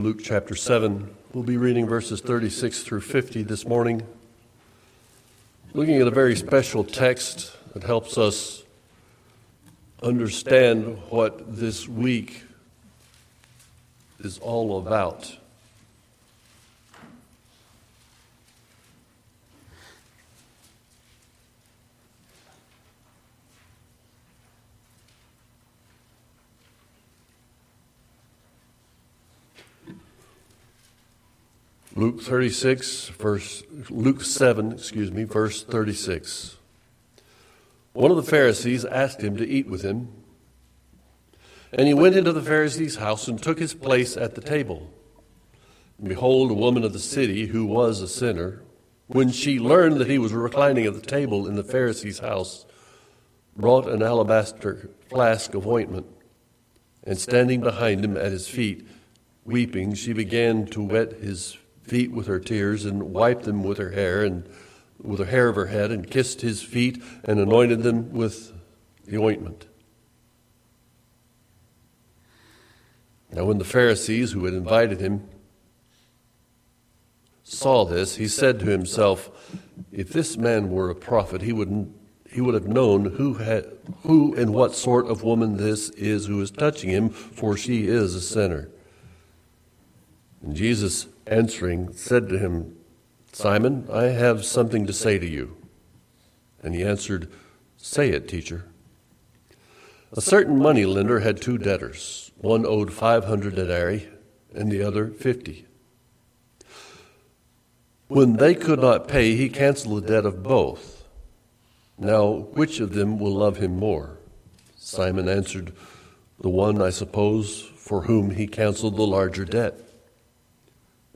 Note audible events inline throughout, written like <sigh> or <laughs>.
Luke chapter 7. We'll be reading verses 36 through 50 this morning. Looking at a very special text that helps us understand what this week is all about. Luke 36, verse, Luke 7, excuse me, verse 36. One of the Pharisees asked him to eat with him, and he went into the Pharisee's house and took his place at the table. And behold, a woman of the city who was a sinner, when she learned that he was reclining at the table in the Pharisee's house, brought an alabaster flask of ointment, and standing behind him at his feet, weeping, she began to wet his feet with her tears and wiped them with her hair and with the hair of her head and kissed his feet and anointed them with the ointment. Now, when the Pharisees who had invited him saw this, he said to himself, If this man were a prophet, he would, he would have known who, had, who and what sort of woman this is who is touching him, for she is a sinner. And Jesus answering, said to him, Simon, I have something to say to you. And he answered, Say it, teacher. A certain money lender had two debtors. One owed 500 denarii and the other 50. When they could not pay, he canceled the debt of both. Now, which of them will love him more? Simon answered, The one, I suppose, for whom he canceled the larger debt.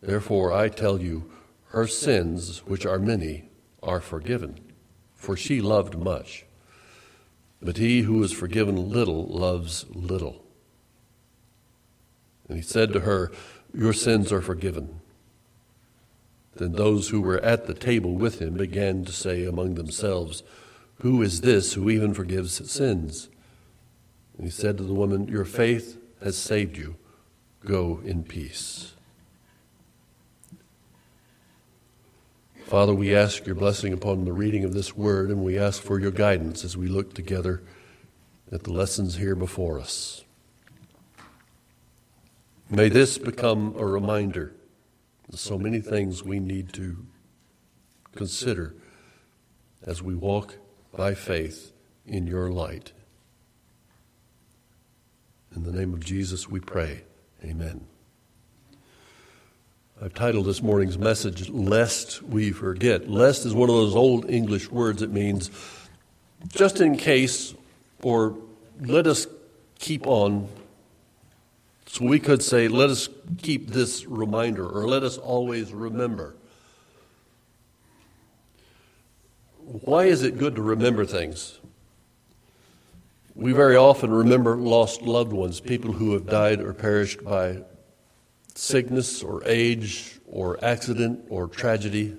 Therefore, I tell you, her sins, which are many, are forgiven, for she loved much. But he who is forgiven little loves little. And he said to her, Your sins are forgiven. Then those who were at the table with him began to say among themselves, Who is this who even forgives sins? And he said to the woman, Your faith has saved you. Go in peace. Father, we ask your blessing upon the reading of this word, and we ask for your guidance as we look together at the lessons here before us. May this become a reminder of so many things we need to consider as we walk by faith in your light. In the name of Jesus we pray. Amen. I've titled this morning's message, Lest We Forget. Lest is one of those old English words that means just in case, or let us keep on. So we could say, let us keep this reminder, or let us always remember. Why is it good to remember things? We very often remember lost loved ones, people who have died or perished by sickness or age or accident or tragedy.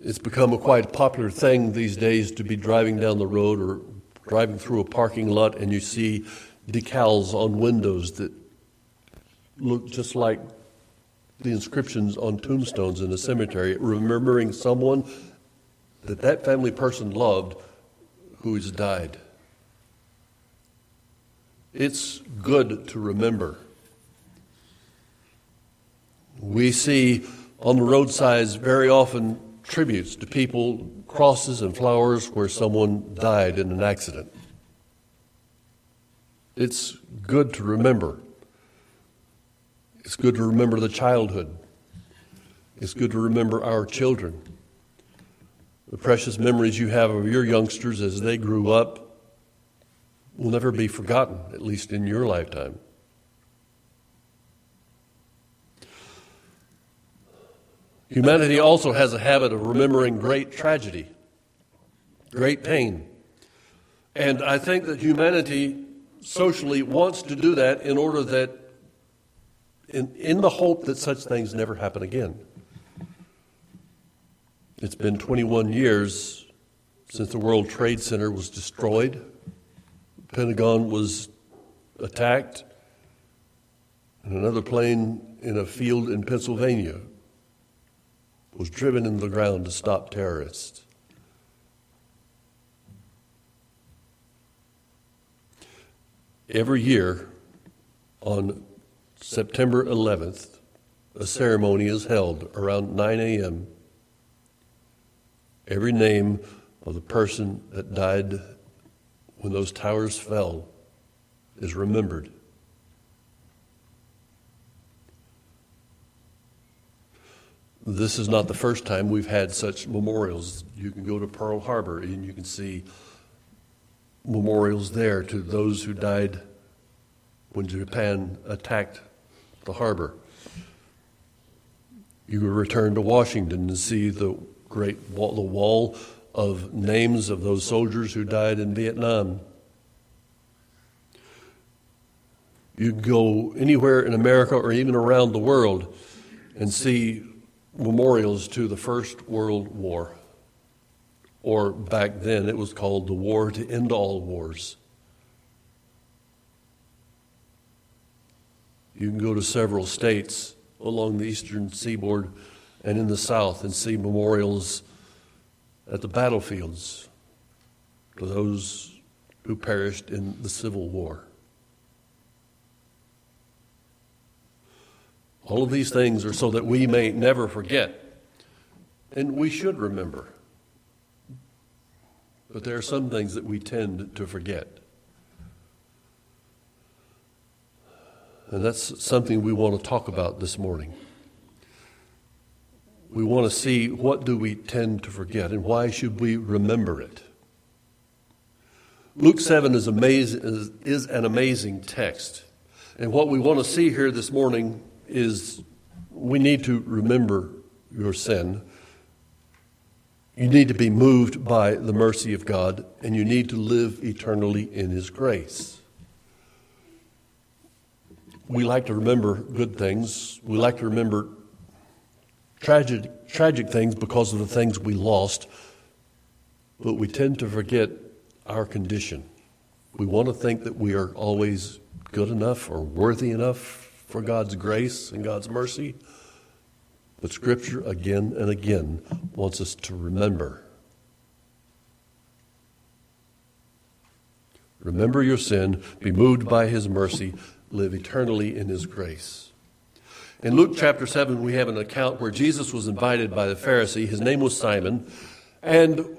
It's become a quite popular thing these days to be driving down the road or driving through a parking lot and you see decals on windows that look just like the inscriptions on tombstones in a cemetery, remembering someone that that family person loved who has died. It's good to remember. We see on the roadsides very often tributes to people, crosses and flowers where someone died in an accident. It's good to remember. It's good to remember the childhood. It's good to remember our children. The precious memories you have of your youngsters as they grew up will never be forgotten, at least in your lifetime. Humanity also has a habit of remembering great tragedy, great pain. And I think that humanity socially wants to do that in order that, in, in the hope that such things never happen again. It's been 21 years since the World Trade Center was destroyed Pentagon was attacked, and another plane in a field in Pennsylvania was driven into the ground to stop terrorists. Every year on September 11th, a ceremony is held around 9 a.m. Every name of the person that died when those towers fell is remembered. This is not the first time we've had such memorials. You can go to Pearl Harbor and you can see memorials there to those who died when Japan attacked the harbor. You can return to Washington and see the great wall, the wall of names of those soldiers who died in Vietnam. You can go anywhere in America or even around the world and see memorials to the First World War. Or back then, it was called the War to End All Wars. You can go to several states along the eastern seaboard and in the south and see memorials at the battlefields to those who perished in the Civil War. All of these things are so that we may never forget. And we should remember. But there are some things that we tend to forget. And that's something we want to talk about this morning. We want to see what do we tend to forget and why should we remember it. Luke 7 is, amazing, is, is an amazing text. And what we want to see here this morning is we need to remember your sin. You need to be moved by the mercy of God, and you need to live eternally in His grace. We like to remember good things. We like to remember tragic, tragic things because of the things we lost, but we tend to forget our condition. We want to think that we are always good enough or worthy enough for God's grace and God's mercy. But Scripture again and again wants us to remember. Remember your sin, be moved by His mercy, live eternally in His grace. In Luke chapter 7, we have an account where Jesus was invited by the Pharisee. His name was Simon. And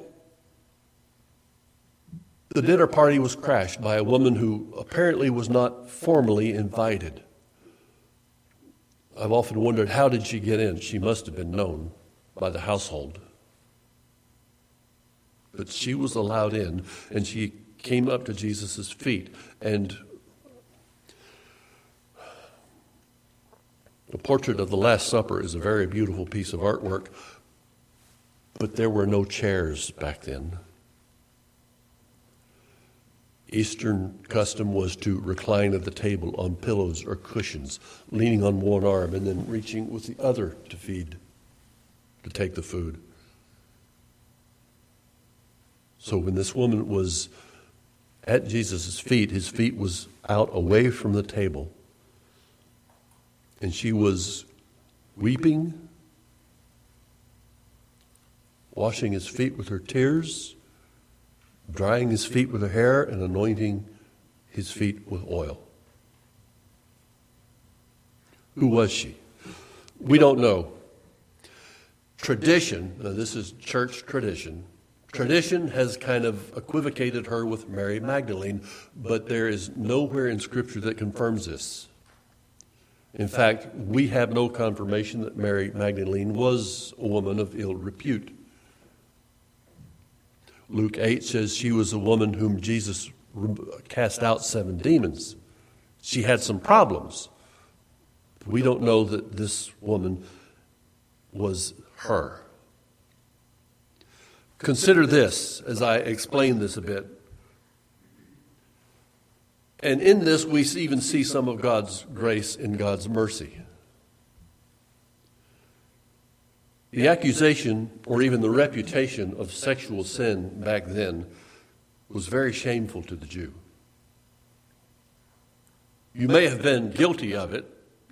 the dinner party was crashed by a woman who apparently was not formally invited. I've often wondered how did she get in? She must have been known by the household. But she was allowed in, and she came up to Jesus' feet. And the portrait of the Last Supper is a very beautiful piece of artwork, but there were no chairs back then. Eastern custom was to recline at the table on pillows or cushions, leaning on one arm and then reaching with the other to feed, to take the food. So when this woman was at Jesus' feet, his feet was out away from the table. And she was weeping, washing his feet with her tears drying his feet with her hair and anointing his feet with oil. Who was she? We don't know. Tradition, this is church tradition, tradition has kind of equivocated her with Mary Magdalene, but there is nowhere in Scripture that confirms this. In fact, we have no confirmation that Mary Magdalene was a woman of ill repute. Luke 8 says she was a woman whom Jesus cast out seven demons. She had some problems. We don't know that this woman was her. Consider this as I explain this a bit. And in this, we even see some of God's grace and God's mercy. The accusation, or even the reputation of sexual sin back then, was very shameful to the Jew. You may have been guilty of it.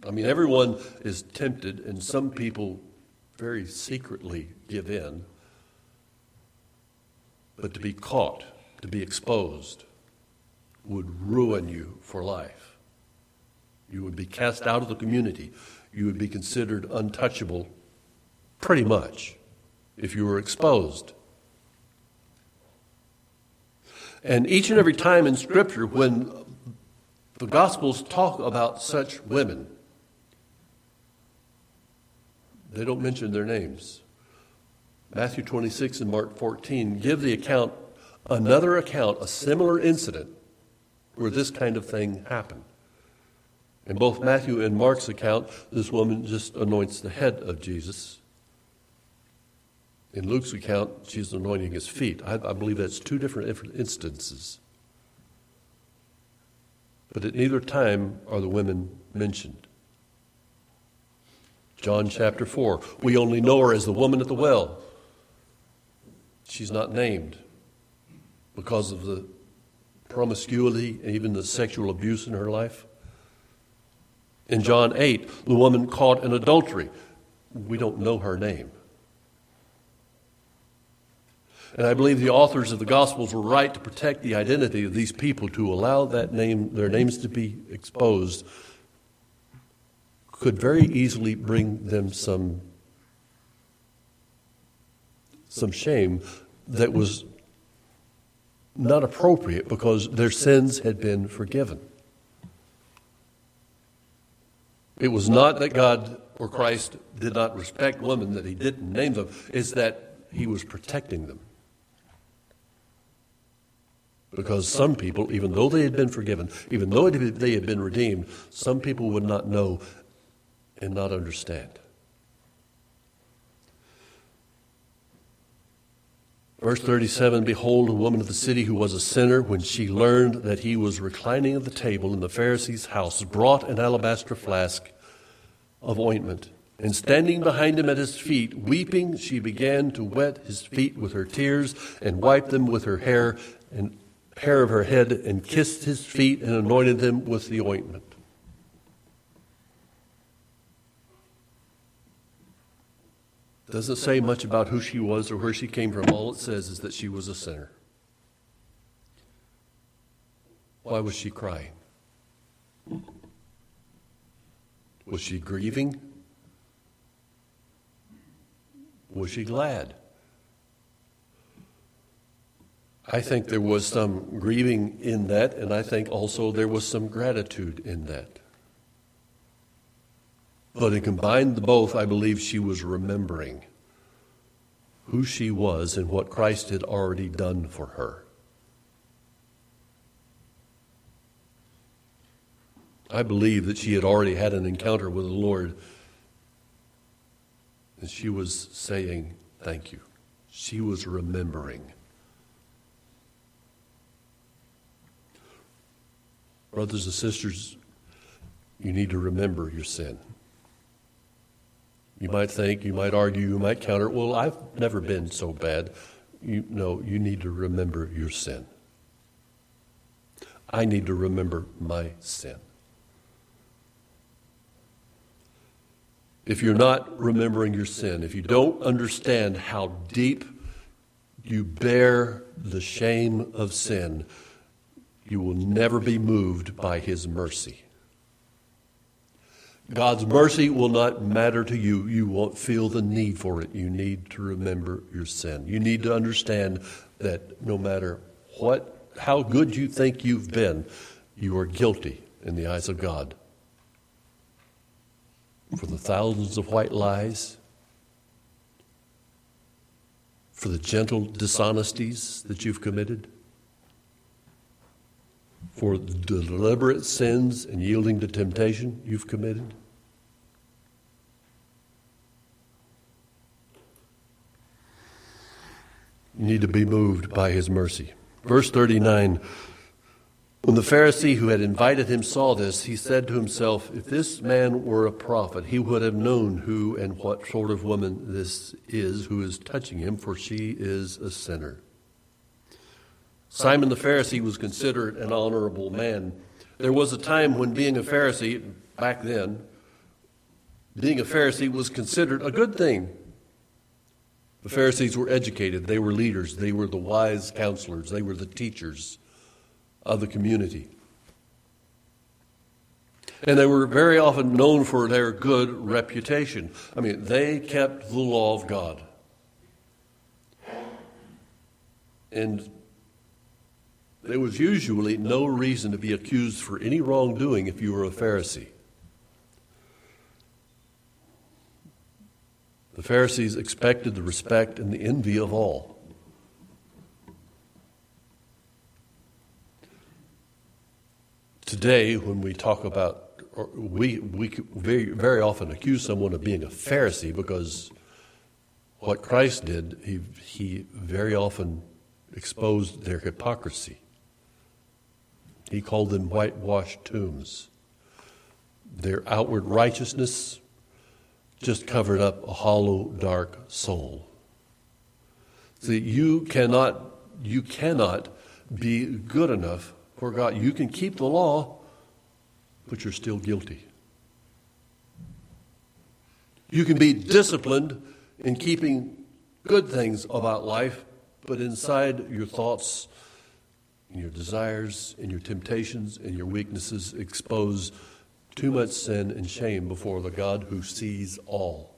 I mean, everyone is tempted, and some people very secretly give in. But to be caught, to be exposed, would ruin you for life. You would be cast out of the community. You would be considered untouchable pretty much, if you were exposed. And each and every time in Scripture, when the Gospels talk about such women, they don't mention their names. Matthew 26 and Mark 14 give the account, another account, a similar incident where this kind of thing happened. In both Matthew and Mark's account, this woman just anoints the head of Jesus. In Luke's account, she's anointing his feet. I, I believe that's two different instances. But at neither time are the women mentioned. John chapter 4, we only know her as the woman at the well. She's not named because of the promiscuity and even the sexual abuse in her life. In John 8, the woman caught in adultery. We don't know her name. And I believe the authors of the Gospels were right to protect the identity of these people, to allow that name, their names to be exposed, could very easily bring them some, some shame that was not appropriate because their sins had been forgiven. It was not that God or Christ did not respect women, that he didn't name them, it's that he was protecting them. Because some people, even though they had been forgiven, even though they had been redeemed, some people would not know and not understand. Verse 37 Behold, a woman of the city who was a sinner, when she learned that he was reclining at the table in the Pharisee's house, brought an alabaster flask of ointment. And standing behind him at his feet, weeping, she began to wet his feet with her tears and wipe them with her hair and hair of her head and kissed his feet and anointed them with the ointment. Doesn't say much about who she was or where she came from. All it says is that she was a sinner. Why was she crying? Was she grieving? Was she glad? I think there was some grieving in that, and I think also there was some gratitude in that. But in combined the both, I believe she was remembering who she was and what Christ had already done for her. I believe that she had already had an encounter with the Lord, and she was saying, Thank you. She was remembering. Brothers and sisters, you need to remember your sin. You might think, you might argue, you might counter, well, I've never been so bad. You know, you need to remember your sin. I need to remember my sin. If you're not remembering your sin, if you don't understand how deep you bear the shame of sin, you will never be moved by His mercy. God's mercy will not matter to you. You won't feel the need for it. You need to remember your sin. You need to understand that no matter what, how good you think you've been, you are guilty in the eyes of God. For the thousands of white lies, for the gentle dishonesties that you've committed for the deliberate sins and yielding to temptation you've committed? You need to be moved by his mercy. Verse 39 When the Pharisee who had invited him saw this, he said to himself, If this man were a prophet, he would have known who and what sort of woman this is who is touching him, for she is a sinner. Simon the Pharisee was considered an honorable man. There was a time when being a Pharisee, back then, being a Pharisee was considered a good thing. The Pharisees were educated, they were leaders, they were the wise counselors, they were the teachers of the community. And they were very often known for their good reputation. I mean, they kept the law of God. And there was usually no reason to be accused for any wrongdoing if you were a Pharisee. The Pharisees expected the respect and the envy of all. Today, when we talk about, we, we very, very often accuse someone of being a Pharisee because what Christ did, he, he very often exposed their hypocrisy. He called them whitewashed tombs. Their outward righteousness just covered up a hollow, dark soul. See, you cannot, you cannot be good enough for God. You can keep the law, but you're still guilty. You can be disciplined in keeping good things about life, but inside your thoughts and your desires and your temptations and your weaknesses expose too much sin and shame before the God who sees all.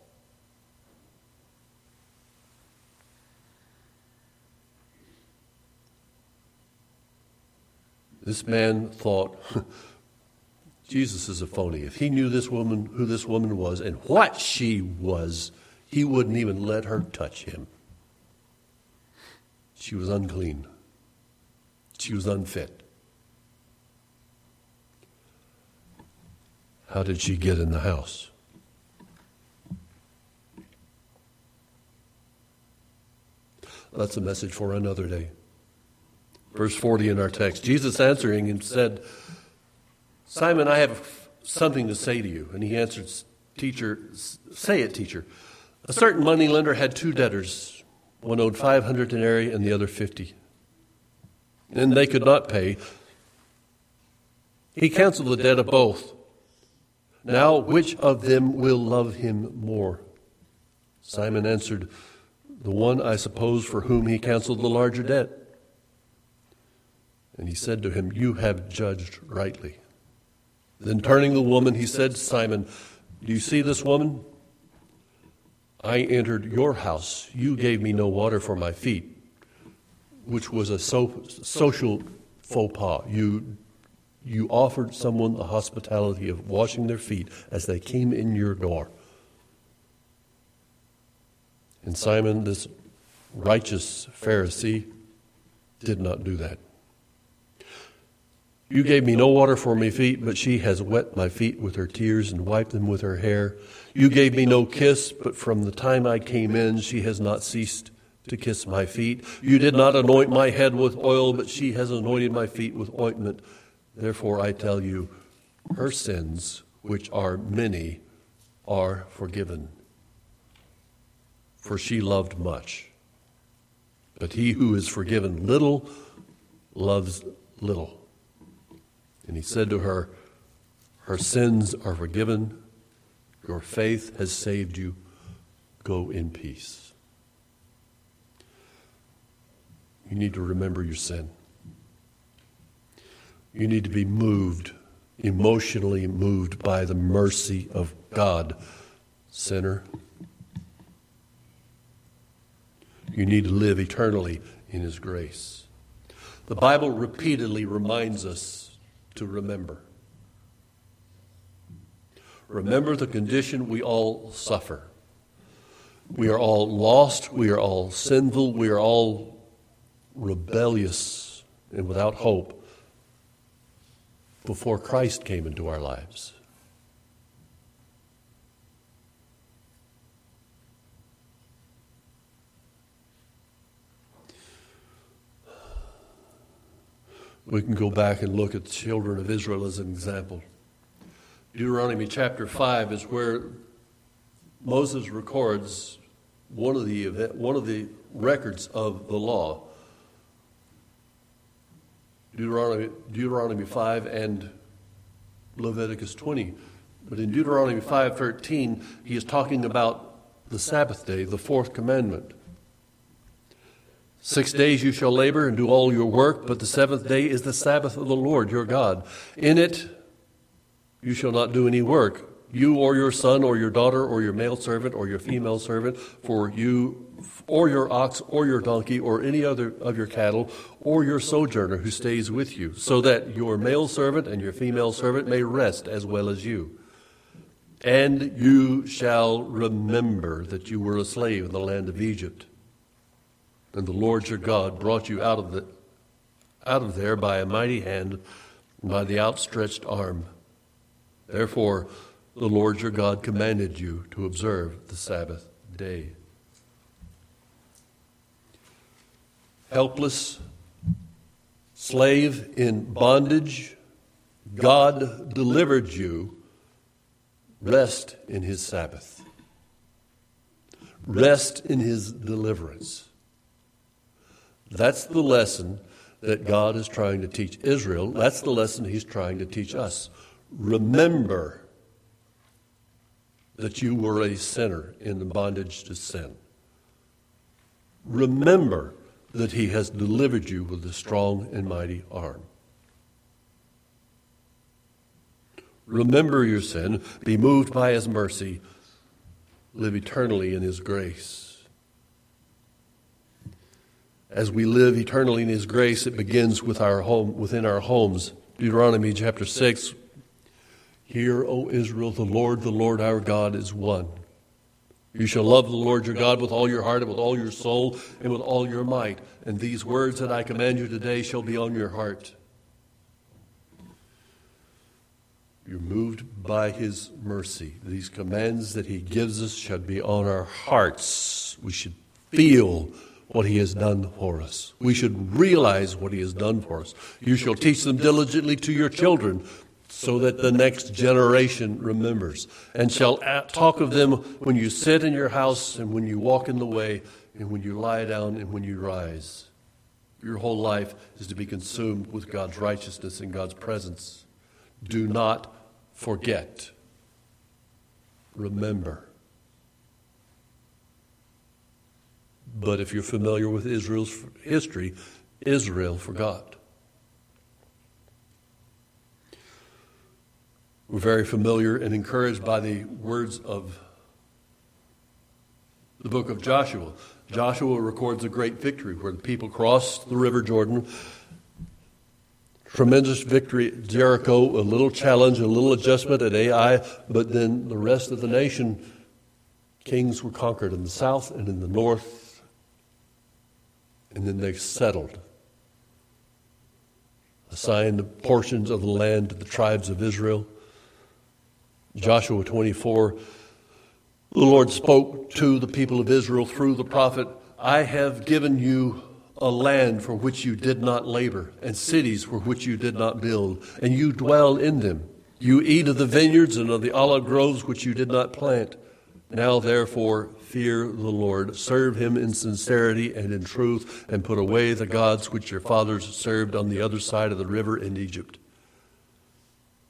This man thought, <laughs> Jesus is a phony. If he knew this woman, who this woman was and what she was, he wouldn't even let her touch him. She was unclean. She was unfit. How did she get in the house? That's a message for another day. Verse 40 in our text Jesus answering and said, Simon, I have something to say to you. And he answered, Teacher, say it, teacher. A certain moneylender had two debtors. One owed 500 denarii and the other 50. And they could not pay. He canceled the debt of both. Now, which of them will love him more? Simon answered, The one, I suppose, for whom he canceled the larger debt. And he said to him, You have judged rightly. Then turning to the woman, he said to Simon, Do you see this woman? I entered your house. You gave me no water for my feet, which was a so, social faux pas. You you offered someone the hospitality of washing their feet as they came in your door. And Simon, this righteous Pharisee, did not do that. You gave me no water for my feet, but she has wet my feet with her tears and wiped them with her hair. You gave me no kiss, but from the time I came in, she has not ceased to kiss my feet. You did not anoint my head with oil, but she has anointed my feet with ointment. Therefore, I tell you, her sins, which are many, are forgiven. For she loved much. But he who is forgiven little loves little. And he said to her, Her sins are forgiven. Your faith has saved you. Go in peace. You need to remember your sin. You need to be moved, emotionally moved by the mercy of God, sinner. You need to live eternally in His grace. The Bible repeatedly reminds us to remember. Remember the condition we all suffer. We are all lost. We are all sinful. We are all rebellious and without hope before Christ came into our lives. We can go back and look at the children of Israel as an example. Deuteronomy chapter 5 is where Moses records one of the, event, one of the records of the law Deuteronomy, Deuteronomy 5 and Leviticus 20. But in Deuteronomy 5:13, he is talking about the Sabbath day, the fourth commandment. Six days you shall labor and do all your work, but the seventh day is the Sabbath of the Lord your God. In it you shall not do any work, you or your son or your daughter or your male servant or your female servant, for you or your ox or your donkey or any other of your cattle or your sojourner who stays with you, so that your male servant and your female servant may rest as well as you. And you shall remember that you were a slave in the land of Egypt and the Lord your God brought you out of, the, out of there by a mighty hand and by the outstretched arm. Therefore, the Lord your God commanded you to observe the Sabbath day. Helpless, slave in bondage, God delivered you. Rest in his Sabbath. Rest in his deliverance. That's the lesson that God is trying to teach Israel. That's the lesson he's trying to teach us. Remember that you were a sinner in the bondage to sin. Remember that he has delivered you with a strong and mighty arm. Remember your sin, be moved by his mercy, live eternally in his grace as we live eternally in His grace, it begins with our home, within our homes. Deuteronomy chapter 6 Hear, O Israel, the Lord, the Lord our God is one. You shall love the Lord your God with all your heart and with all your soul and with all your might. And these words that I command you today shall be on your heart. You're moved by his mercy. These commands that he gives us shall be on our hearts. We should feel what he has done for us. We should realize what he has done for us. You shall teach them diligently to your children so that the next generation remembers, and shall talk of them when you sit in your house and when you walk in the way and when you lie down and when you rise. Your whole life is to be consumed with God's righteousness and God's presence. Do not forget. Remember. But if you're familiar with Israel's history, Israel forgot. We're very familiar and encouraged by the words of the book of Joshua. Joshua records a great victory where the people crossed the river Jordan. Tremendous victory at Jericho, a little challenge, a little adjustment at Ai, but then the rest of the nation, kings were conquered in the south and in the north and then they settled, assigned portions of the land to the tribes of Israel. Joshua 24, the Lord spoke to the people of Israel through the prophet I have given you a land for which you did not labor, and cities for which you did not build, and you dwell in them. You eat of the vineyards and of the olive groves which you did not plant. Now, therefore, fear the Lord, serve him in sincerity and in truth, and put away the gods which your fathers served on the other side of the river in Egypt.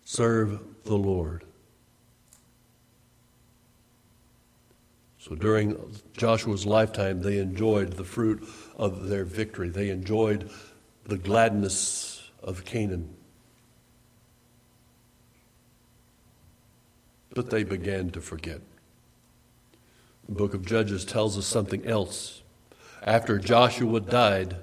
Serve the Lord. So during Joshua's lifetime, they enjoyed the fruit of their victory. They enjoyed the gladness of Canaan. But they began to forget. The book of Judges tells us something else. After Joshua died,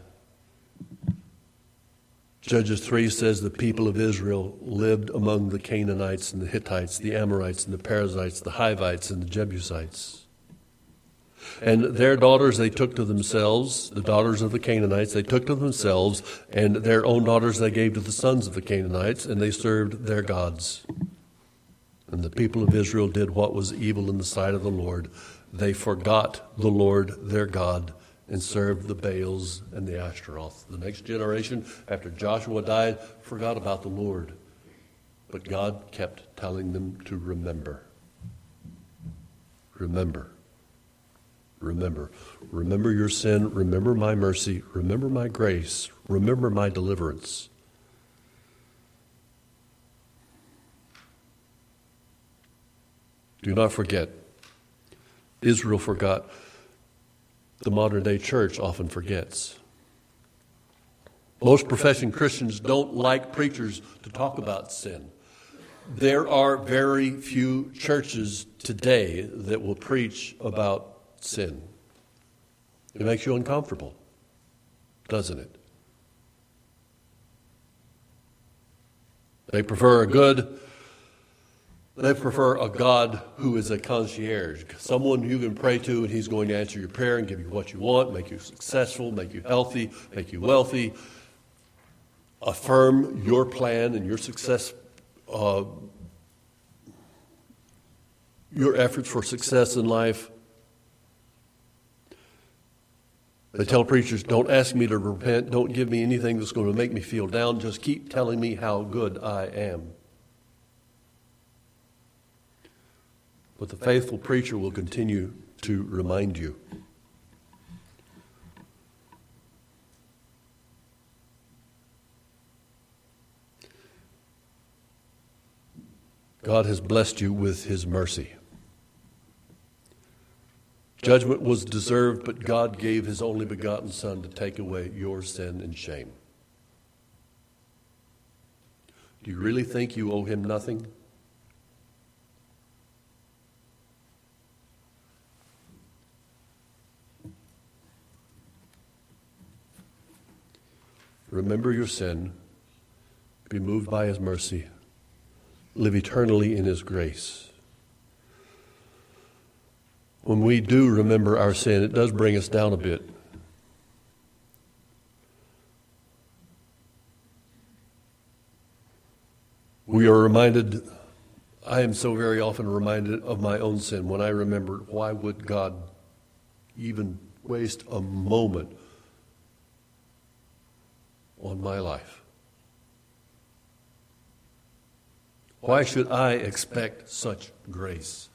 Judges 3 says the people of Israel lived among the Canaanites and the Hittites, the Amorites and the Perizzites, the Hivites and the Jebusites. And their daughters they took to themselves, the daughters of the Canaanites, they took to themselves, and their own daughters they gave to the sons of the Canaanites, and they served their gods. And the people of Israel did what was evil in the sight of the Lord they forgot the Lord their God and served the Baals and the Ashtaroth. The next generation, after Joshua died, forgot about the Lord. But God kept telling them to remember. Remember. Remember. Remember your sin. Remember my mercy. Remember my grace. Remember my deliverance. Do not forget. Israel forgot. The modern day church often forgets. Most professing Christians don't like preachers to talk about sin. There are very few churches today that will preach about sin. It makes you uncomfortable, doesn't it? They prefer a good, they prefer a God who is a concierge, someone you can pray to and he's going to answer your prayer and give you what you want, make you successful, make you healthy, make you wealthy, affirm your plan and your success, uh, your efforts for success in life. They tell preachers, don't ask me to repent, don't give me anything that's going to make me feel down, just keep telling me how good I am. But the faithful preacher will continue to remind you. God has blessed you with his mercy. Judgment was deserved, but God gave his only begotten Son to take away your sin and shame. Do you really think you owe him nothing? Remember your sin, be moved by his mercy, live eternally in his grace. When we do remember our sin, it does bring us down a bit. We are reminded, I am so very often reminded of my own sin when I remember why would God even waste a moment on my life? Why should I expect such grace?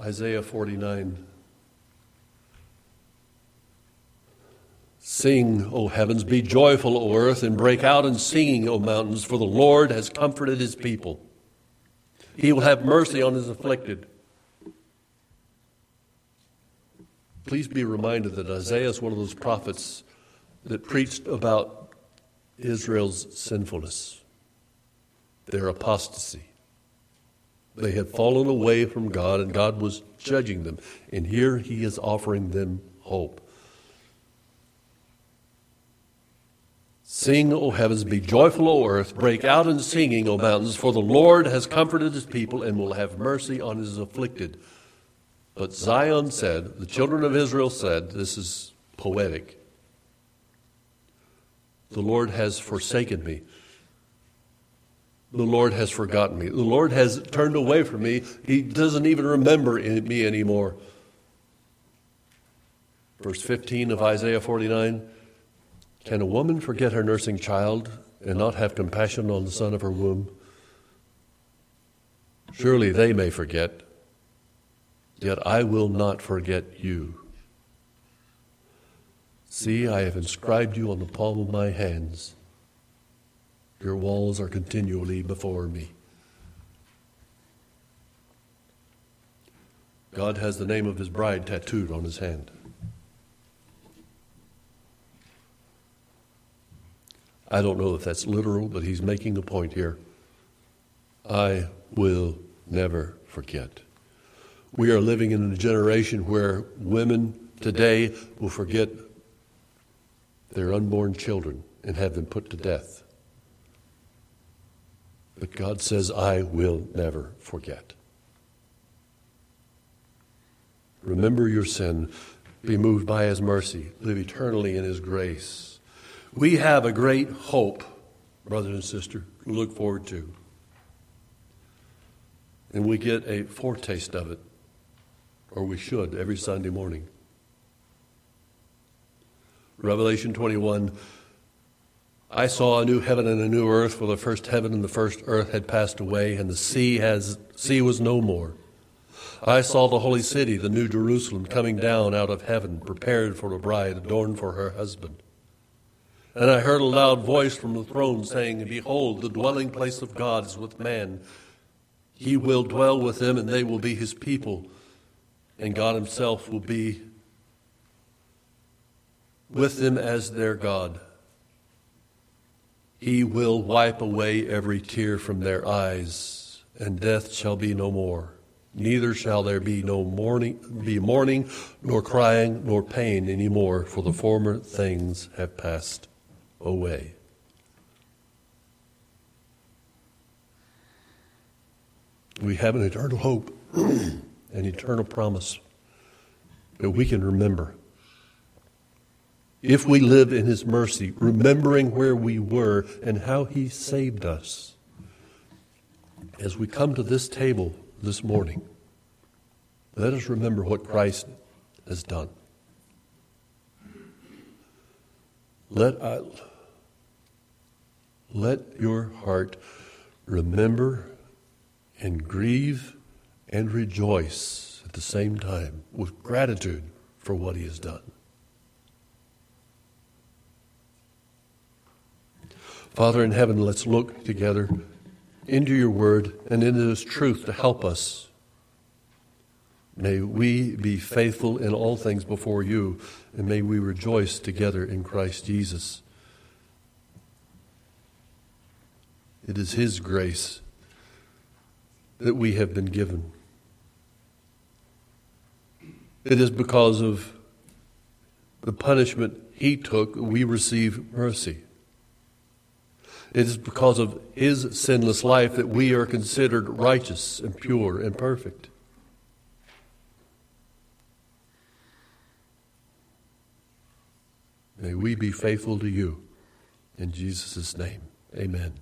Isaiah 49. Sing, O heavens, be joyful, O earth, and break out in singing, O mountains, for the Lord has comforted his people. He will have mercy on his afflicted. Please be reminded that Isaiah is one of those prophets that preached about Israel's sinfulness, their apostasy. They had fallen away from God, and God was judging them. And here he is offering them hope. Sing, O heavens, be joyful, O earth, break out in singing, O mountains, for the Lord has comforted his people and will have mercy on his afflicted. But Zion said, the children of Israel said, this is poetic, the Lord has forsaken me. The Lord has forgotten me. The Lord has turned away from me. He doesn't even remember me anymore. Verse 15 of Isaiah 49 Can a woman forget her nursing child and not have compassion on the son of her womb? Surely they may forget, yet I will not forget you. See, I have inscribed you on the palm of my hands. Your walls are continually before me. God has the name of his bride tattooed on his hand. I don't know if that's literal, but he's making a point here. I will never forget. We are living in a generation where women today will forget their unborn children and have them put to death. But God says, I will never forget. Remember your sin, be moved by his mercy, live eternally in his grace. We have a great hope, brother and sister, to look forward to. And we get a foretaste of it, or we should, every Sunday morning. Revelation 21 I saw a new heaven and a new earth, for the first heaven and the first earth had passed away, and the sea, has, sea was no more. I saw the holy city, the new Jerusalem, coming down out of heaven, prepared for a bride, adorned for her husband. And I heard a loud voice from the throne saying, Behold, the dwelling place of God is with man. He will dwell with them, and they will be his people, and God himself will be with them as their God. He will wipe away every tear from their eyes, and death shall be no more. Neither shall there be no mourning, be mourning, nor crying, nor pain any more, for the former things have passed away. We have an eternal hope, <clears throat> an eternal promise that we can remember. If we live in His mercy, remembering where we were and how He saved us, as we come to this table this morning, let us remember what Christ has done. Let, I, let your heart remember and grieve and rejoice at the same time with gratitude for what he has done. Father in heaven, let's look together into your word and into this truth to help us. May we be faithful in all things before you, and may we rejoice together in Christ Jesus. It is His grace that we have been given. It is because of the punishment He took we receive mercy. It is because of His sinless life that we are considered righteous and pure and perfect. May we be faithful to you. In Jesus' name, amen.